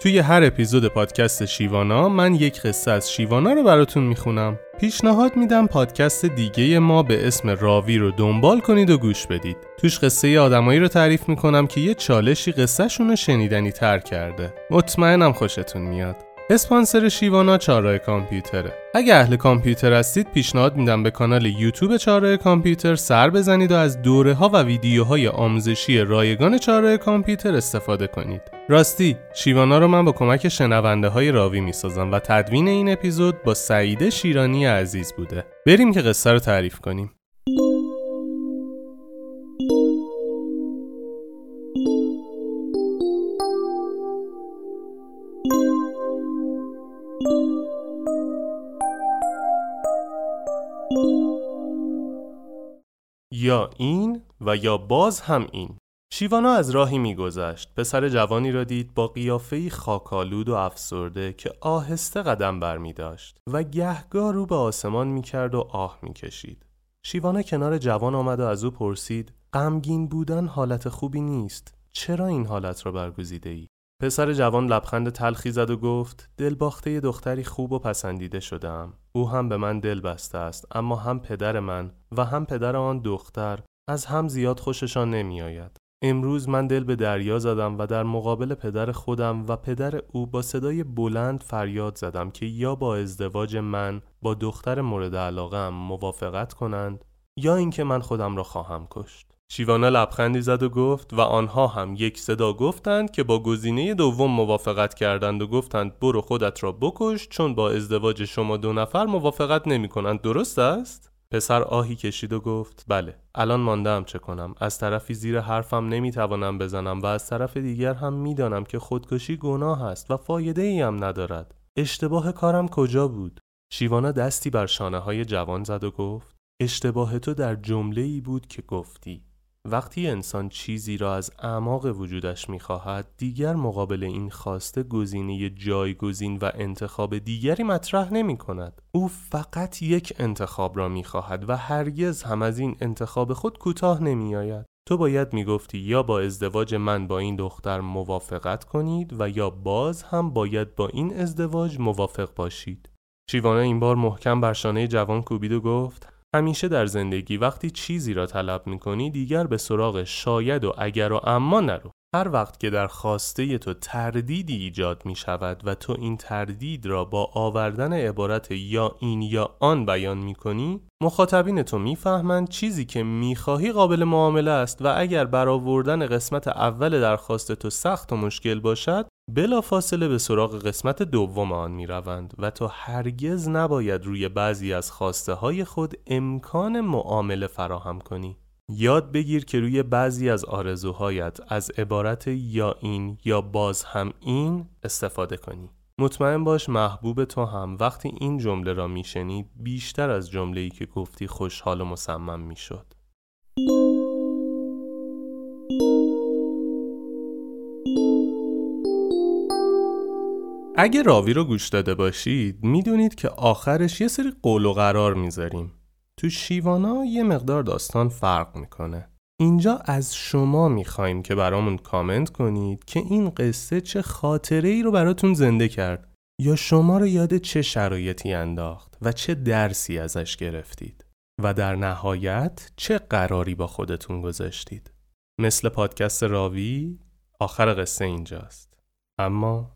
توی هر اپیزود پادکست شیوانا من یک قصه از شیوانا رو براتون می‌خونم. پیشنهاد میدم پادکست دیگه ما به اسم راوی رو دنبال کنید و گوش بدید. توش قصه آدمایی رو تعریف می‌کنم که یه چالشی قصهشون رو شنیدنی تر کرده. مطمئنم خوشتون میاد. اسپانسر شیوانا چاره کامپیوتره. اگه اهل کامپیوتر هستید پیشنهاد میدم به کانال یوتیوب چاره کامپیوتر سر بزنید و از دوره ها و ویدیوهای آموزشی رایگان چاره کامپیوتر استفاده کنید. راستی شیوانا رو من با کمک شنونده های راوی می‌سازم و تدوین این اپیزود با سعیده شیرانی عزیز بوده. بریم که قصه رو تعریف کنیم. یا این و یا باز هم این. شیوانا از راهی میگذشت پسر جوانی را دید با قیافه‌ای خاکالود و افسرده که آهسته قدم برمی داشت و گهگاه رو به آسمان می‌کرد و آه می‌کشید شیوانا کنار جوان آمد و از او پرسید غمگین بودن حالت خوبی نیست چرا این حالت را برگزیده ای؟ پسر جوان لبخند تلخی زد و گفت دلباخته دختری خوب و پسندیده شدم او هم به من دل بسته است اما هم پدر من و هم پدر آن دختر از هم زیاد خوششان نمی آید. امروز من دل به دریا زدم و در مقابل پدر خودم و پدر او با صدای بلند فریاد زدم که یا با ازدواج من با دختر مورد علاقه موافقت کنند یا اینکه من خودم را خواهم کشت. شیوانا لبخندی زد و گفت و آنها هم یک صدا گفتند که با گزینه دوم موافقت کردند و گفتند برو خودت را بکش چون با ازدواج شما دو نفر موافقت نمی کنند درست است؟ پسر آهی کشید و گفت بله الان ماندم چه کنم؟ از طرفی زیر حرفم نمی‌توانم بزنم و از طرف دیگر هم می‌دانم که خودکشی گناه است و فایده ای هم ندارد. اشتباه کارم کجا بود؟ شیوانا دستی بر شانه های جوان زد و گفت اشتباه تو در جمله ای بود که گفتی. وقتی انسان چیزی را از اعماق وجودش می‌خواهد دیگر مقابل این خواسته گزینه جایگزین و انتخاب دیگری مطرح نمی کند او فقط یک انتخاب را می‌خواهد و هرگز هم از این انتخاب خود کوتاه نمی آید تو باید می‌گفتی یا با ازدواج من با این دختر موافقت کنید و یا باز هم باید با این ازدواج موافق باشید. شیوانه این بار محکم بر شانه جوان کوبید و گفت همیشه در زندگی وقتی چیزی را طلب می‌کنی دیگر به سراغ شاید و اگر و اما نرو. هر وقت که در خواسته تو تردیدی ایجاد می شود و تو این تردید را با آوردن عبارت یا این یا آن بیان می کنی مخاطبین تو می‌فهمند چیزی که می‌خواهی قابل معامله است و اگر برآوردن قسمت اول درخواست تو سخت و مشکل باشد بلا فاصله به سراغ قسمت دوم آن می روند و تو هرگز نباید روی بعضی از خواسته های خود امکان معامله فراهم کنی. یاد بگیر که روی بعضی از آرزوهایت از عبارت یا این یا باز هم این استفاده کنی. مطمئن باش محبوب تو هم وقتی این جمله را میشنید بیشتر از جمله که گفتی خوشحال و مصمم می‌شد. اگه راوی رو گوش داده باشید می‌دونید که آخرش یه سری قول و قرار می‌ذاریم. تو شیوانا یه مقدار داستان فرق می‌کنه. اینجا از شما می‌خوایم که برامون کامنت کنید که این قصه چه خاطره ای رو براتون زنده کرد یا شما رو یاد چه شرایطی انداخت و چه درسی ازش گرفتید و در نهایت چه قراری با خودتون گذاشتید. مثل پادکست راوی آخر قصه اینجاست. اما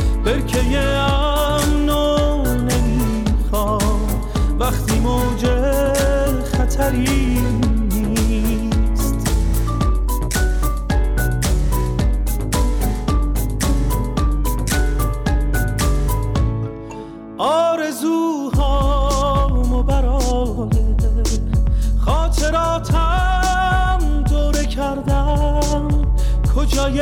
برکه امنو نمی‌خوام. وقتی موج خطری نیست. آرزوهامو برای خاطراتم دوره کردم. کجای